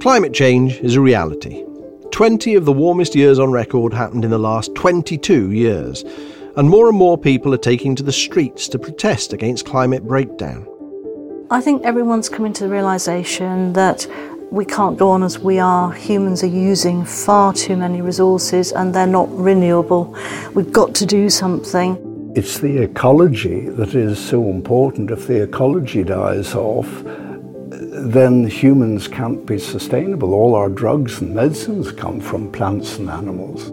Climate change is a reality. 20 of the warmest years on record happened in the last 22 years, and more and more people are taking to the streets to protest against climate breakdown. I think everyone's coming to the realization that we can't go on as we are. Humans are using far too many resources and they're not renewable. We've got to do something. It's the ecology that is so important. If the ecology dies off, then humans can't be sustainable. All our drugs and medicines come from plants and animals.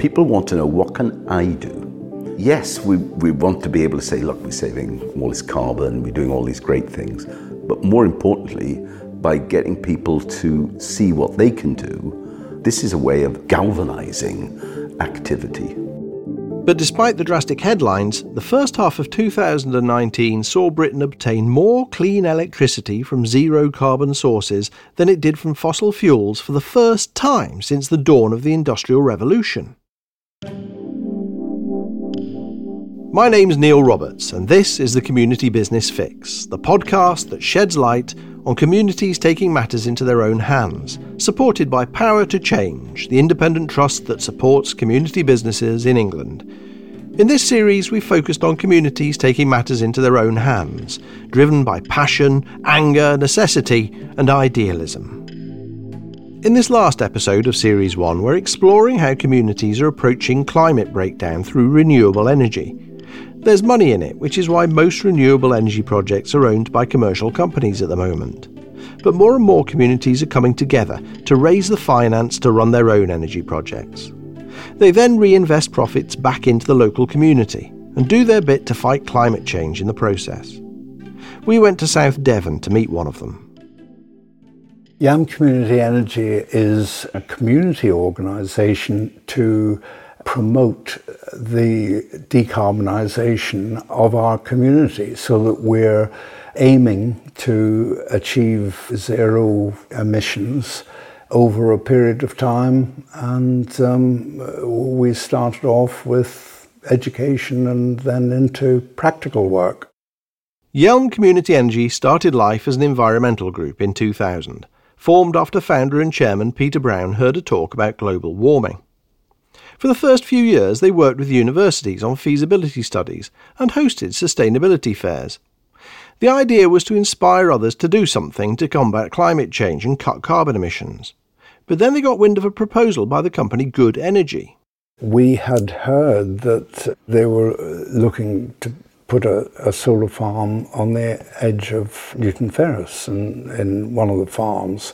People want to know what can I do? Yes, we, we want to be able to say, look, we're saving all this carbon, we're doing all these great things. But more importantly, by getting people to see what they can do, this is a way of galvanizing activity. But despite the drastic headlines, the first half of 2019 saw Britain obtain more clean electricity from zero carbon sources than it did from fossil fuels for the first time since the dawn of the Industrial Revolution. My name's Neil Roberts, and this is the Community Business Fix, the podcast that sheds light on communities taking matters into their own hands, supported by Power to Change, the independent trust that supports community businesses in England. In this series, we focused on communities taking matters into their own hands, driven by passion, anger, necessity, and idealism. In this last episode of Series 1, we're exploring how communities are approaching climate breakdown through renewable energy. There's money in it, which is why most renewable energy projects are owned by commercial companies at the moment. But more and more communities are coming together to raise the finance to run their own energy projects. They then reinvest profits back into the local community and do their bit to fight climate change in the process. We went to South Devon to meet one of them. Yealm Community Energy is a community organisation to promote the decarbonisation of our community so that we're aiming to achieve zero emissions over a period of time. And um, we started off with education and then into practical work. Yealm Community Energy started life as an environmental group in 2000, formed after founder and chairman Peter Brown heard a talk about global warming. For the first few years, they worked with universities on feasibility studies and hosted sustainability fairs. The idea was to inspire others to do something to combat climate change and cut carbon emissions. But then they got wind of a proposal by the company Good Energy. We had heard that they were uh, looking to put a, a solar farm on the edge of Newton Ferrers in, in one of the farms.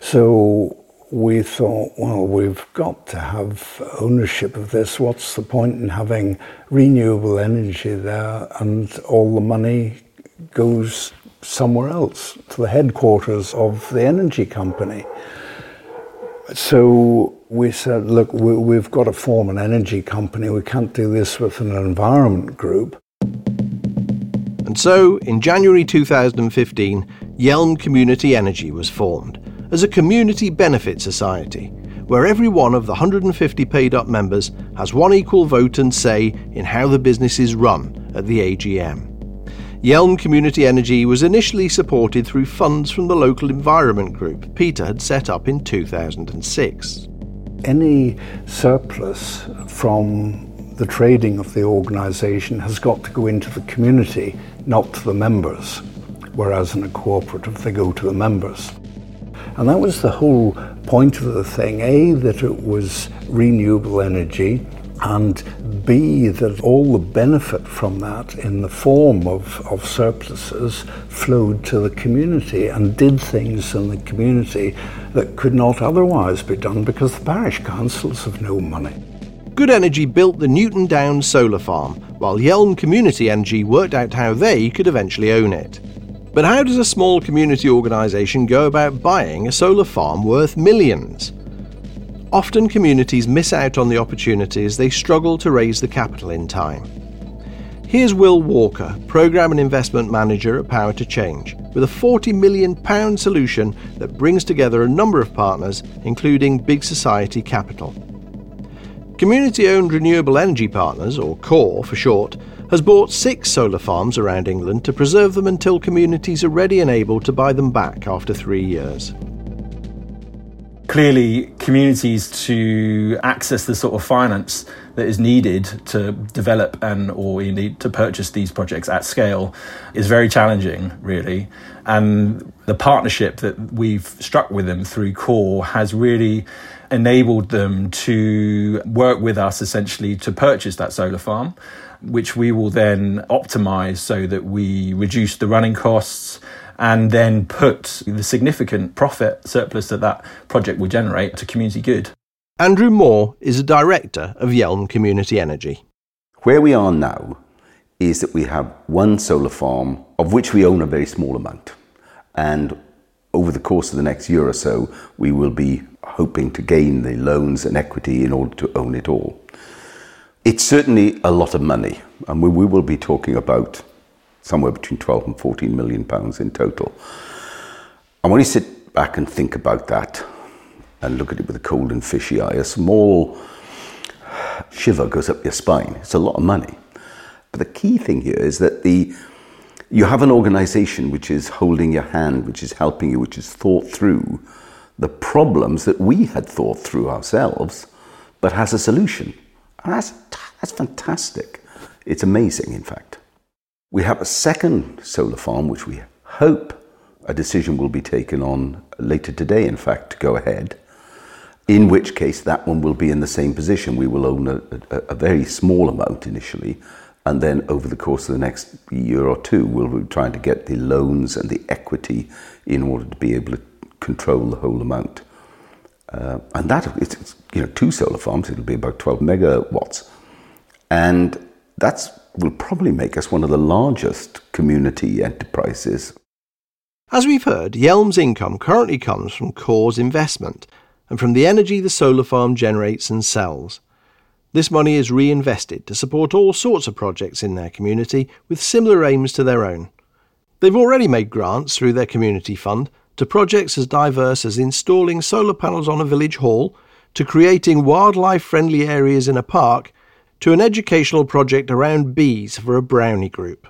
So we thought, well, we've got to have ownership of this. What's the point in having renewable energy there and all the money goes somewhere else to the headquarters of the energy company? So we said, look, we, have got to form an energy company. We can't do this with an environment group. And so, in January 2015, Yealm Community Energy was formed as a community benefit society, where every one of the 150 paid up members has one equal vote and say in how the business is run at the AGM. Yealm Community Energy was initially supported through funds from the local environment group Peter had set up in 2006. Any surplus from the trading of the organisation has got to go into the community, not to the members, whereas in a cooperative they go to the members. And that was the whole point of the thing A, that it was renewable energy, and B, that all the benefit from that in the form of, of surpluses flowed to the community and did things in the community that could not otherwise be done because the parish councils have no money. Good Energy built the Newton Downs solar farm, while Yealm Community Energy worked out how they could eventually own it. But how does a small community organisation go about buying a solar farm worth millions? Often communities miss out on the opportunities they struggle to raise the capital in time. Here's Will Walker, Programme and Investment Manager at Power to Change, with a £40 million solution that brings together a number of partners, including Big Society Capital. Community owned renewable energy partners, or CORE for short, has bought six solar farms around England to preserve them until communities are ready and able to buy them back after three years. clearly communities to access the sort of finance that is needed to develop and or indeed to purchase these projects at scale is very challenging really and the partnership that we've struck with them through core has really enabled them to work with us essentially to purchase that solar farm which we will then optimize so that we reduce the running costs and then put the significant profit surplus that that project will generate to community good. Andrew Moore is a director of Yealm Community Energy. Where we are now is that we have one solar farm of which we own a very small amount. And over the course of the next year or so, we will be hoping to gain the loans and equity in order to own it all. It's certainly a lot of money, and we, we will be talking about somewhere between 12 and 14 million pounds in total. And when you sit back and think about that and look at it with a cold and fishy eye, a small shiver goes up your spine. It's a lot of money. But the key thing here is that the you have an organization which is holding your hand, which is helping you, which is thought through the problems that we had thought through ourselves, but has a solution. And that's, that's fantastic. It's amazing, in fact. We have a second solar farm, which we hope a decision will be taken on later today, in fact, to go ahead. In which case, that one will be in the same position. We will own a, a, a very small amount initially, and then over the course of the next year or two, we'll be trying to get the loans and the equity in order to be able to control the whole amount. Uh, and that, it's, you know, two solar farms, it'll be about 12 megawatts. And that's will probably make us one of the largest community enterprises. As we've heard, Yealm's income currently comes from Core's investment and from the energy the solar farm generates and sells. This money is reinvested to support all sorts of projects in their community with similar aims to their own. They've already made grants through their community fund to projects as diverse as installing solar panels on a village hall, to creating wildlife friendly areas in a park, to an educational project around bees for a brownie group.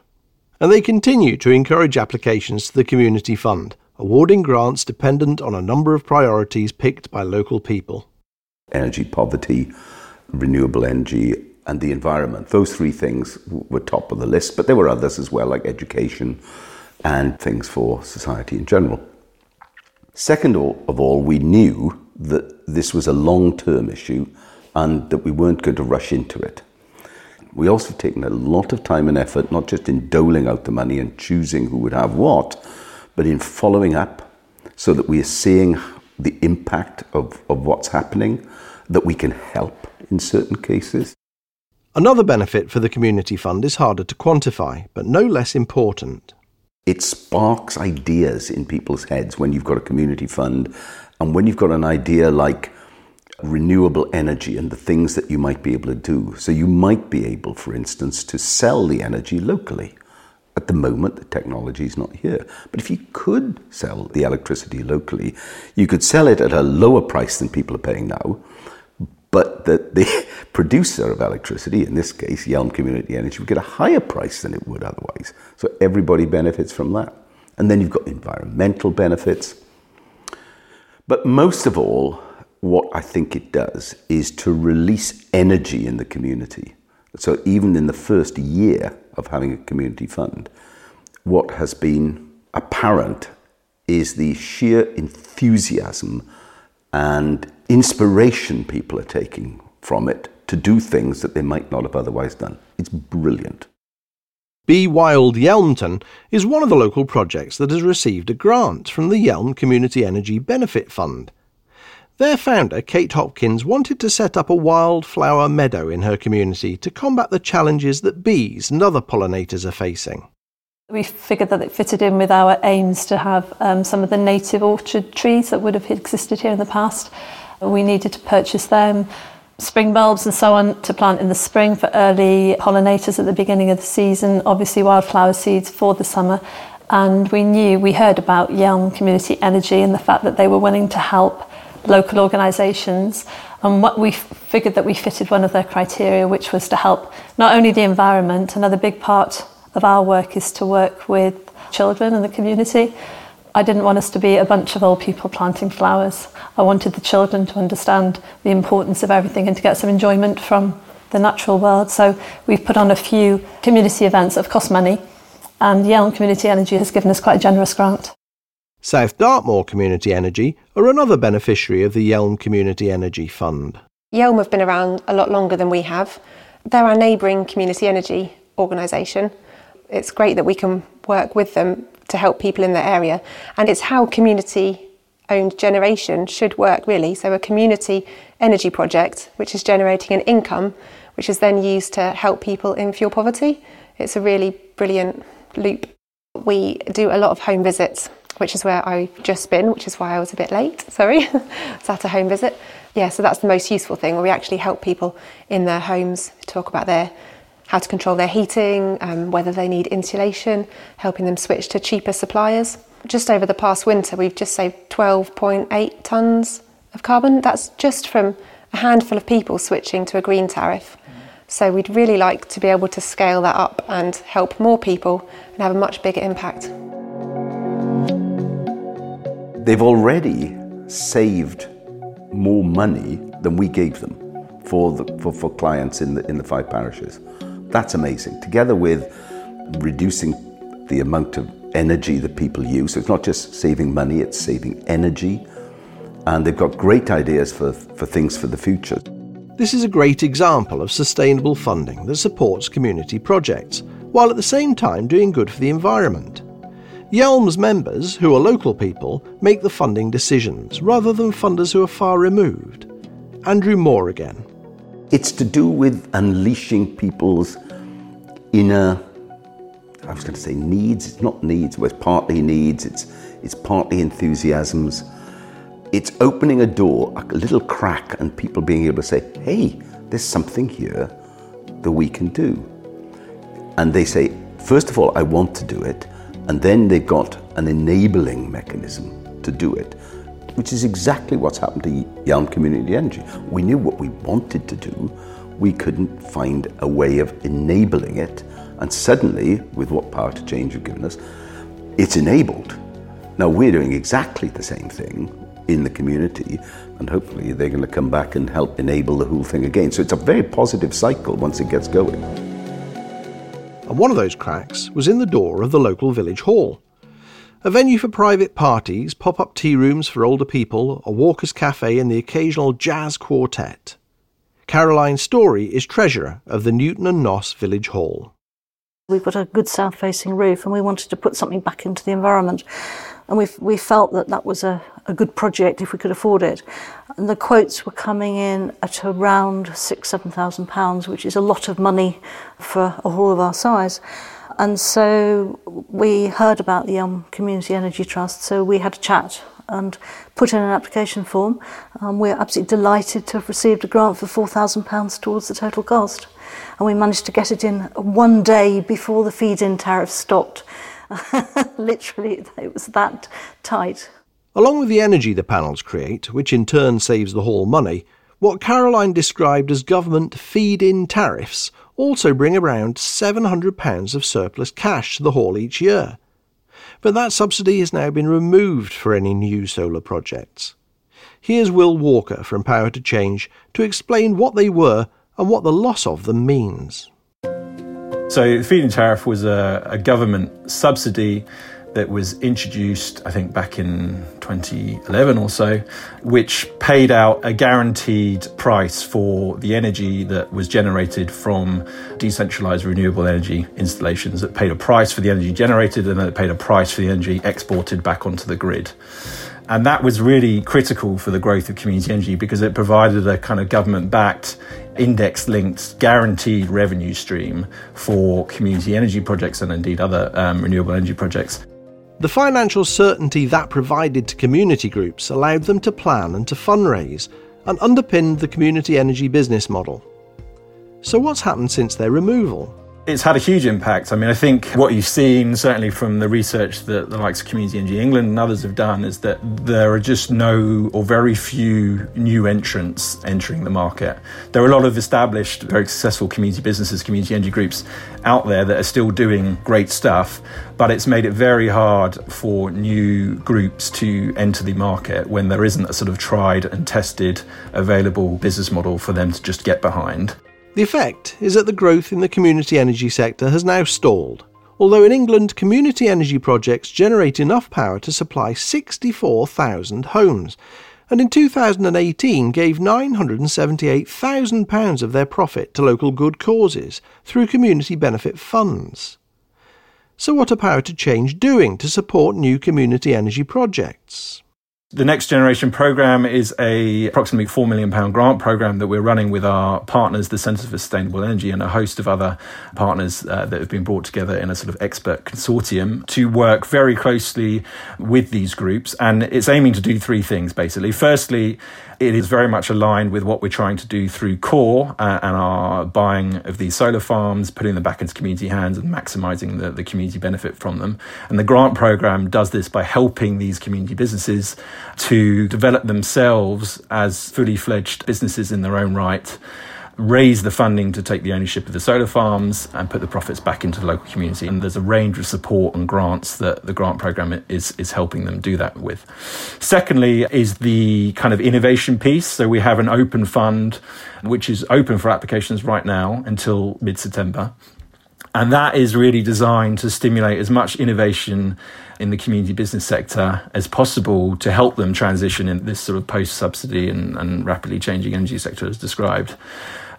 And they continue to encourage applications to the Community Fund, awarding grants dependent on a number of priorities picked by local people. Energy poverty, renewable energy, and the environment. Those three things were top of the list, but there were others as well, like education and things for society in general. Second of all, we knew that this was a long term issue and that we weren't going to rush into it. We also taken a lot of time and effort, not just in doling out the money and choosing who would have what, but in following up so that we are seeing the impact of, of what's happening, that we can help in certain cases. Another benefit for the Community Fund is harder to quantify, but no less important. It sparks ideas in people's heads when you've got a community fund and when you've got an idea like renewable energy and the things that you might be able to do. So you might be able, for instance, to sell the energy locally. At the moment, the technology is not here. But if you could sell the electricity locally, you could sell it at a lower price than people are paying now. But the, the producer of electricity, in this case, Yealm Community Energy, would get a higher price than it would otherwise. So everybody benefits from that. And then you've got environmental benefits. But most of all, what I think it does is to release energy in the community. So even in the first year of having a community fund, what has been apparent is the sheer enthusiasm and inspiration people are taking from it to do things that they might not have otherwise done. It's brilliant. Be Wild Yealmpton is one of the local projects that has received a grant from the Yealm Community Energy Benefit Fund. Their founder, Kate Hopkins, wanted to set up a wildflower meadow in her community to combat the challenges that bees and other pollinators are facing. We figured that it fitted in with our aims to have um, some of the native orchard trees that would have existed here in the past. We needed to purchase them, spring bulbs and so on to plant in the spring for early pollinators at the beginning of the season, obviously wildflower seeds for the summer. And we knew, we heard about Yealm Community Energy and the fact that they were willing to help local organisations. And what we figured that we fitted one of their criteria, which was to help not only the environment, another big part of our work is to work with children and the community. I didn't want us to be a bunch of old people planting flowers. I wanted the children to understand the importance of everything and to get some enjoyment from the natural world. So we've put on a few community events that have cost money, and Yealm Community Energy has given us quite a generous grant. South Dartmoor Community Energy are another beneficiary of the Yealm Community Energy Fund. Yealm have been around a lot longer than we have. They're our neighbouring community energy organisation. It's great that we can work with them to help people in the area, and it's how community owned generation should work really. So, a community energy project which is generating an income which is then used to help people in fuel poverty. It's a really brilliant loop. We do a lot of home visits, which is where I've just been, which is why I was a bit late. Sorry, it's at a home visit. Yeah, so that's the most useful thing where we actually help people in their homes talk about their how to control their heating, um, whether they need insulation, helping them switch to cheaper suppliers. Just over the past winter, we've just saved 12.8 tonnes of carbon. That's just from a handful of people switching to a green tariff. So we'd really like to be able to scale that up and help more people and have a much bigger impact. They've already saved more money than we gave them for, the, for, for clients in the, in the five parishes. That's amazing. Together with reducing the amount of energy that people use. It's not just saving money, it's saving energy. And they've got great ideas for, for things for the future. This is a great example of sustainable funding that supports community projects, while at the same time doing good for the environment. Yealm's members, who are local people, make the funding decisions rather than funders who are far removed. Andrew Moore again. It's to do with unleashing people's inner, I was going to say needs, it's not needs, but it's partly needs, it's, it's partly enthusiasms. It's opening a door, a little crack, and people being able to say, hey, there's something here that we can do. And they say, first of all, I want to do it, and then they've got an enabling mechanism to do it which is exactly what's happened to Yealm Community Energy. We knew what we wanted to do, we couldn't find a way of enabling it, and suddenly, with what Power to Change you've given us, it's enabled. Now we're doing exactly the same thing in the community, and hopefully they're going to come back and help enable the whole thing again. So it's a very positive cycle once it gets going. And one of those cracks was in the door of the local village hall a venue for private parties, pop up tea rooms for older people, a walker's cafe, and the occasional jazz quartet. Caroline Story is treasurer of the Newton and Noss Village Hall. We've got a good south facing roof and we wanted to put something back into the environment. And we we felt that that was a, a good project if we could afford it. And the quotes were coming in at around six, seven thousand pounds, which is a lot of money for a hall of our size. And so we heard about the um, Community Energy Trust, so we had a chat and put in an application form. Um, we're absolutely delighted to have received a grant for £4,000 towards the total cost. And we managed to get it in one day before the feed-in tariff stopped. Literally, it was that tight. Along with the energy the panels create, which in turn saves the hall money, what Caroline described as government feed-in tariffs also bring around £700 of surplus cash to the hall each year. But that subsidy has now been removed for any new solar projects. Here's Will Walker from Power to Change to explain what they were and what the loss of them means. So, the feed-in tariff was a, a government subsidy that was introduced, I think, back in 2011 or so, which paid out a guaranteed price for the energy that was generated from decentralized renewable energy installations. That paid a price for the energy generated and then it paid a price for the energy exported back onto the grid. And that was really critical for the growth of community energy because it provided a kind of government backed, index linked, guaranteed revenue stream for community energy projects and indeed other um, renewable energy projects. The financial certainty that provided to community groups allowed them to plan and to fundraise and underpinned the community energy business model. So, what's happened since their removal? It's had a huge impact. I mean, I think what you've seen, certainly from the research that the likes of Community Energy England and others have done, is that there are just no or very few new entrants entering the market. There are a lot of established, very successful community businesses, community energy groups out there that are still doing great stuff, but it's made it very hard for new groups to enter the market when there isn't a sort of tried and tested available business model for them to just get behind. The effect is that the growth in the community energy sector has now stalled, although in England community energy projects generate enough power to supply 64,000 homes, and in 2018 gave £978,000 of their profit to local good causes through community benefit funds. So, what are Power to Change doing to support new community energy projects? The Next Generation programme is a approximately £4 million grant programme that we're running with our partners, the Centre for Sustainable Energy, and a host of other partners uh, that have been brought together in a sort of expert consortium to work very closely with these groups. And it's aiming to do three things basically. Firstly, it is very much aligned with what we're trying to do through CORE uh, and our buying of these solar farms, putting them back into community hands and maximising the, the community benefit from them. And the grant programme does this by helping these community businesses to develop themselves as fully fledged businesses in their own right raise the funding to take the ownership of the solar farms and put the profits back into the local community. And there's a range of support and grants that the grant program is, is helping them do that with. Secondly, is the kind of innovation piece. So we have an open fund which is open for applications right now until mid September. And that is really designed to stimulate as much innovation in the community business sector as possible to help them transition in this sort of post subsidy and, and rapidly changing energy sector as described.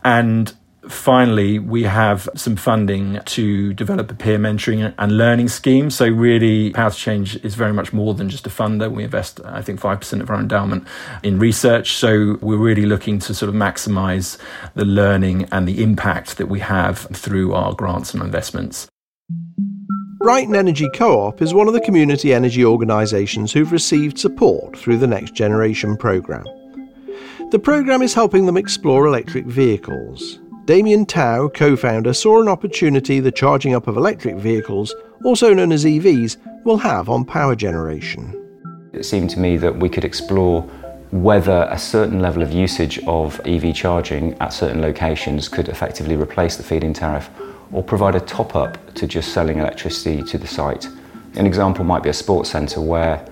And finally, we have some funding to develop a peer mentoring and learning scheme. So, really, Power to Change is very much more than just a funder. We invest, I think, 5% of our endowment in research. So, we're really looking to sort of maximize the learning and the impact that we have through our grants and investments. Brighton Energy Co op is one of the community energy organisations who've received support through the Next Generation programme. The programme is helping them explore electric vehicles. Damien Tao, co founder, saw an opportunity the charging up of electric vehicles, also known as EVs, will have on power generation. It seemed to me that we could explore whether a certain level of usage of EV charging at certain locations could effectively replace the feed in tariff or provide a top up to just selling electricity to the site. An example might be a sports centre where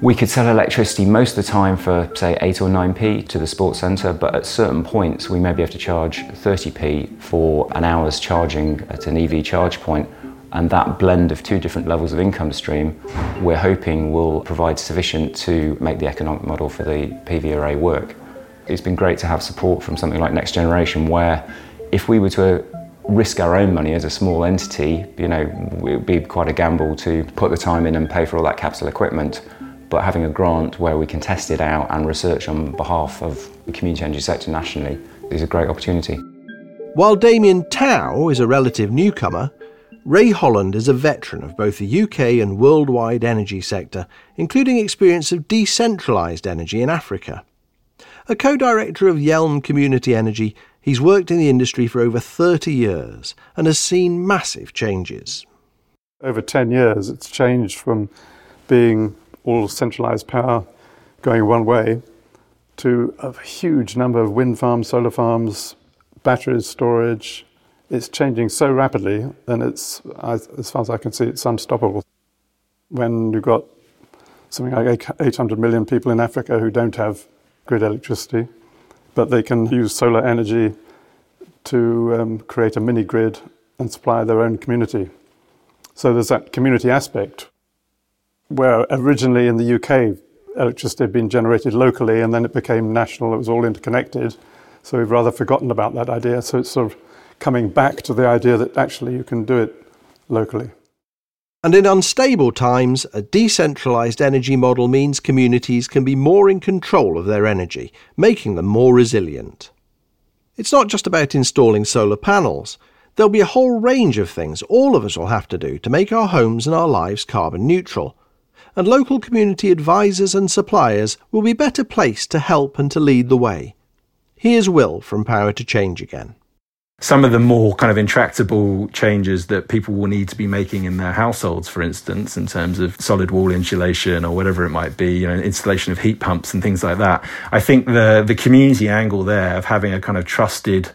we could sell electricity most of the time for, say, 8 or 9p to the sports centre, but at certain points we may be able to charge 30p for an hour's charging at an EV charge point. And that blend of two different levels of income stream, we're hoping will provide sufficient to make the economic model for the PV array work. It's been great to have support from something like Next Generation, where if we were to risk our own money as a small entity, you know, it would be quite a gamble to put the time in and pay for all that capital equipment but having a grant where we can test it out and research on behalf of the community energy sector nationally is a great opportunity. While Damien Tao is a relative newcomer, Ray Holland is a veteran of both the UK and worldwide energy sector, including experience of decentralised energy in Africa. A co director of Yealm Community Energy, he's worked in the industry for over 30 years and has seen massive changes. Over 10 years, it's changed from being all centralized power going one way to a huge number of wind farms, solar farms, batteries, storage. It's changing so rapidly, and it's, as far as I can see, it's unstoppable. When you've got something like 800 million people in Africa who don't have grid electricity, but they can use solar energy to um, create a mini grid and supply their own community. So there's that community aspect where originally in the UK, electricity had been generated locally and then it became national, it was all interconnected. So we've rather forgotten about that idea. So it's sort of coming back to the idea that actually you can do it locally. And in unstable times, a decentralised energy model means communities can be more in control of their energy, making them more resilient. It's not just about installing solar panels. There'll be a whole range of things all of us will have to do to make our homes and our lives carbon neutral and local community advisors and suppliers will be better placed to help and to lead the way. Here's Will from Power to Change again. some of the more kind of intractable changes that people will need to be making in their households, for instance, in terms of solid wall insulation or whatever it might be, you know, installation of heat pumps and things like that. I think the the community angle there of having a kind of trusted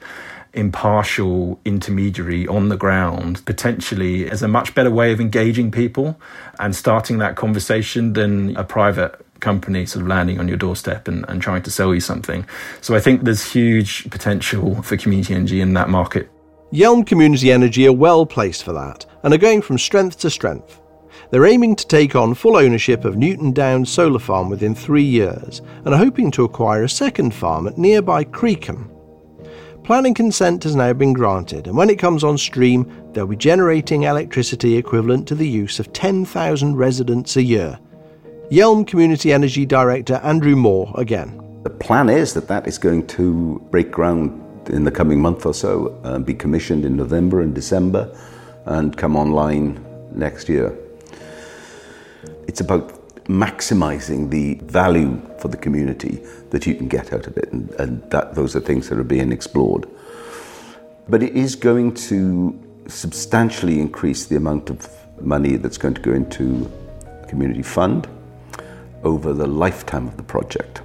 impartial intermediary on the ground potentially is a much better way of engaging people and starting that conversation than a private company sort of landing on your doorstep and, and trying to sell you something. So I think there's huge potential for community energy in that market. Yealm Community Energy are well placed for that and are going from strength to strength. They're aiming to take on full ownership of Newton Downs Solar Farm within three years and are hoping to acquire a second farm at nearby Creacombe. Planning consent has now been granted, and when it comes on stream, they'll be generating electricity equivalent to the use of 10,000 residents a year, Yealm Community Energy Director Andrew Moore again. The plan is that that is going to break ground in the coming month or so, uh, be commissioned in November and December, and come online next year. It's about maximizing the value for the community that you can get out of it, and, and that, those are things that are being explored. But it is going to substantially increase the amount of money that's going to go into community fund over the lifetime of the project.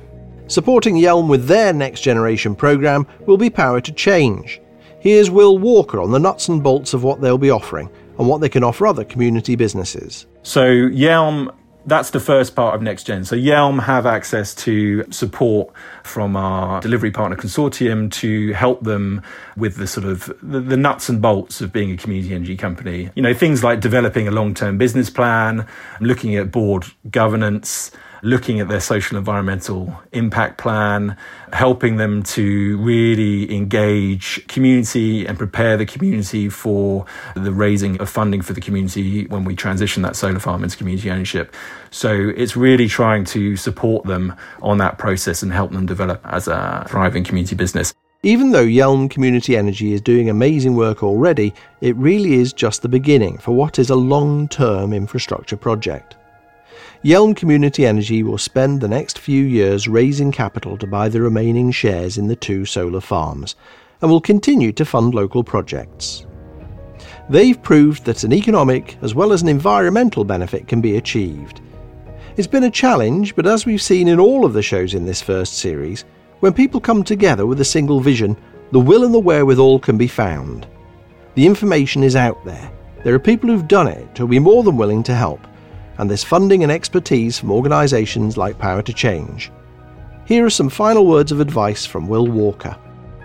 Supporting Yealm with their next generation programme will be Power to Change. Here's Will Walker on the nuts and bolts of what they'll be offering and what they can offer other community businesses. So, Yealm that's the first part of next gen. So Yealm have access to support from our delivery partner consortium to help them with the sort of the, the, nuts and bolts of being a community energy company. You know, things like developing a long-term business plan, looking at board governance, looking at their social environmental impact plan, helping them to really engage community and prepare the community for the raising of funding for the community when we transition that solar farm into community ownership. So it's really trying to support them on that process and help them develop as a thriving community business. Even though Yealm Community Energy is doing amazing work already, it really is just the beginning for what is a long term infrastructure project. Yealm Community Energy will spend the next few years raising capital to buy the remaining shares in the two solar farms and will continue to fund local projects. They've proved that an economic as well as an environmental benefit can be achieved. It's been a challenge, but as we've seen in all of the shows in this first series, when people come together with a single vision, the will and the wherewithal can be found. The information is out there. There are people who've done it who'll be more than willing to help and there's funding and expertise from organisations like Power to Change. Here are some final words of advice from Will Walker.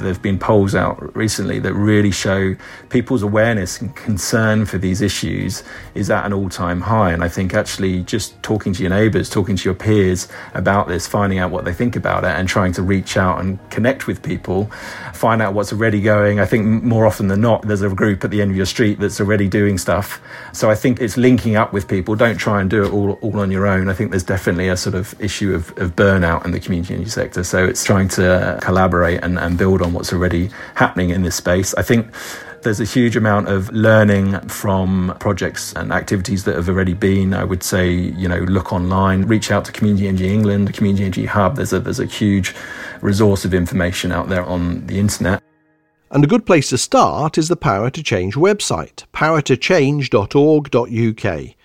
There have been polls out recently that really show people's awareness and concern for these issues is at an all time high. And I think actually just talking to your neighbours, talking to your peers about this, finding out what they think about it, and trying to reach out and connect with people, find out what's already going. I think more often than not, there's a group at the end of your street that's already doing stuff. So I think it's linking up with people. Don't try and do it all, all on your own. I think there's definitely a sort of issue of, of burnout in the community sector. So it's trying to collaborate and, and build what's already happening in this space. I think there's a huge amount of learning from projects and activities that have already been. I would say, you know, look online, reach out to Community Energy England, Community Energy Hub. There's a there's a huge resource of information out there on the internet. And a good place to start is the Power to Change website, powertochange.org.uk.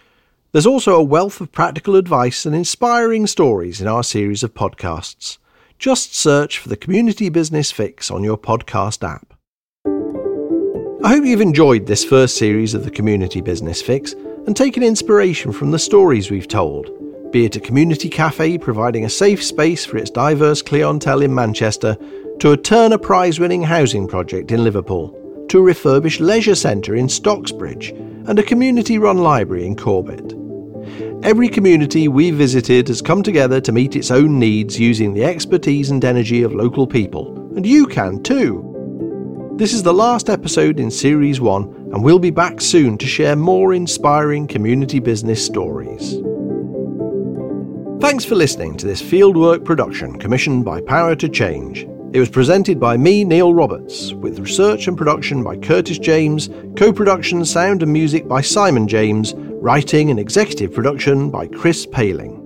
There's also a wealth of practical advice and inspiring stories in our series of podcasts. Just search for the Community Business Fix on your podcast app. I hope you've enjoyed this first series of the Community Business Fix and taken inspiration from the stories we've told, be it a community cafe providing a safe space for its diverse clientele in Manchester, to a Turner Prize winning housing project in Liverpool, to a refurbished leisure centre in Stocksbridge, and a community run library in Corbett. Every community we visited has come together to meet its own needs using the expertise and energy of local people, and you can too. This is the last episode in Series 1, and we'll be back soon to share more inspiring community business stories. Thanks for listening to this fieldwork production commissioned by Power to Change. It was presented by me, Neil Roberts, with research and production by Curtis James, co production, sound and music by Simon James, writing and executive production by Chris Paling.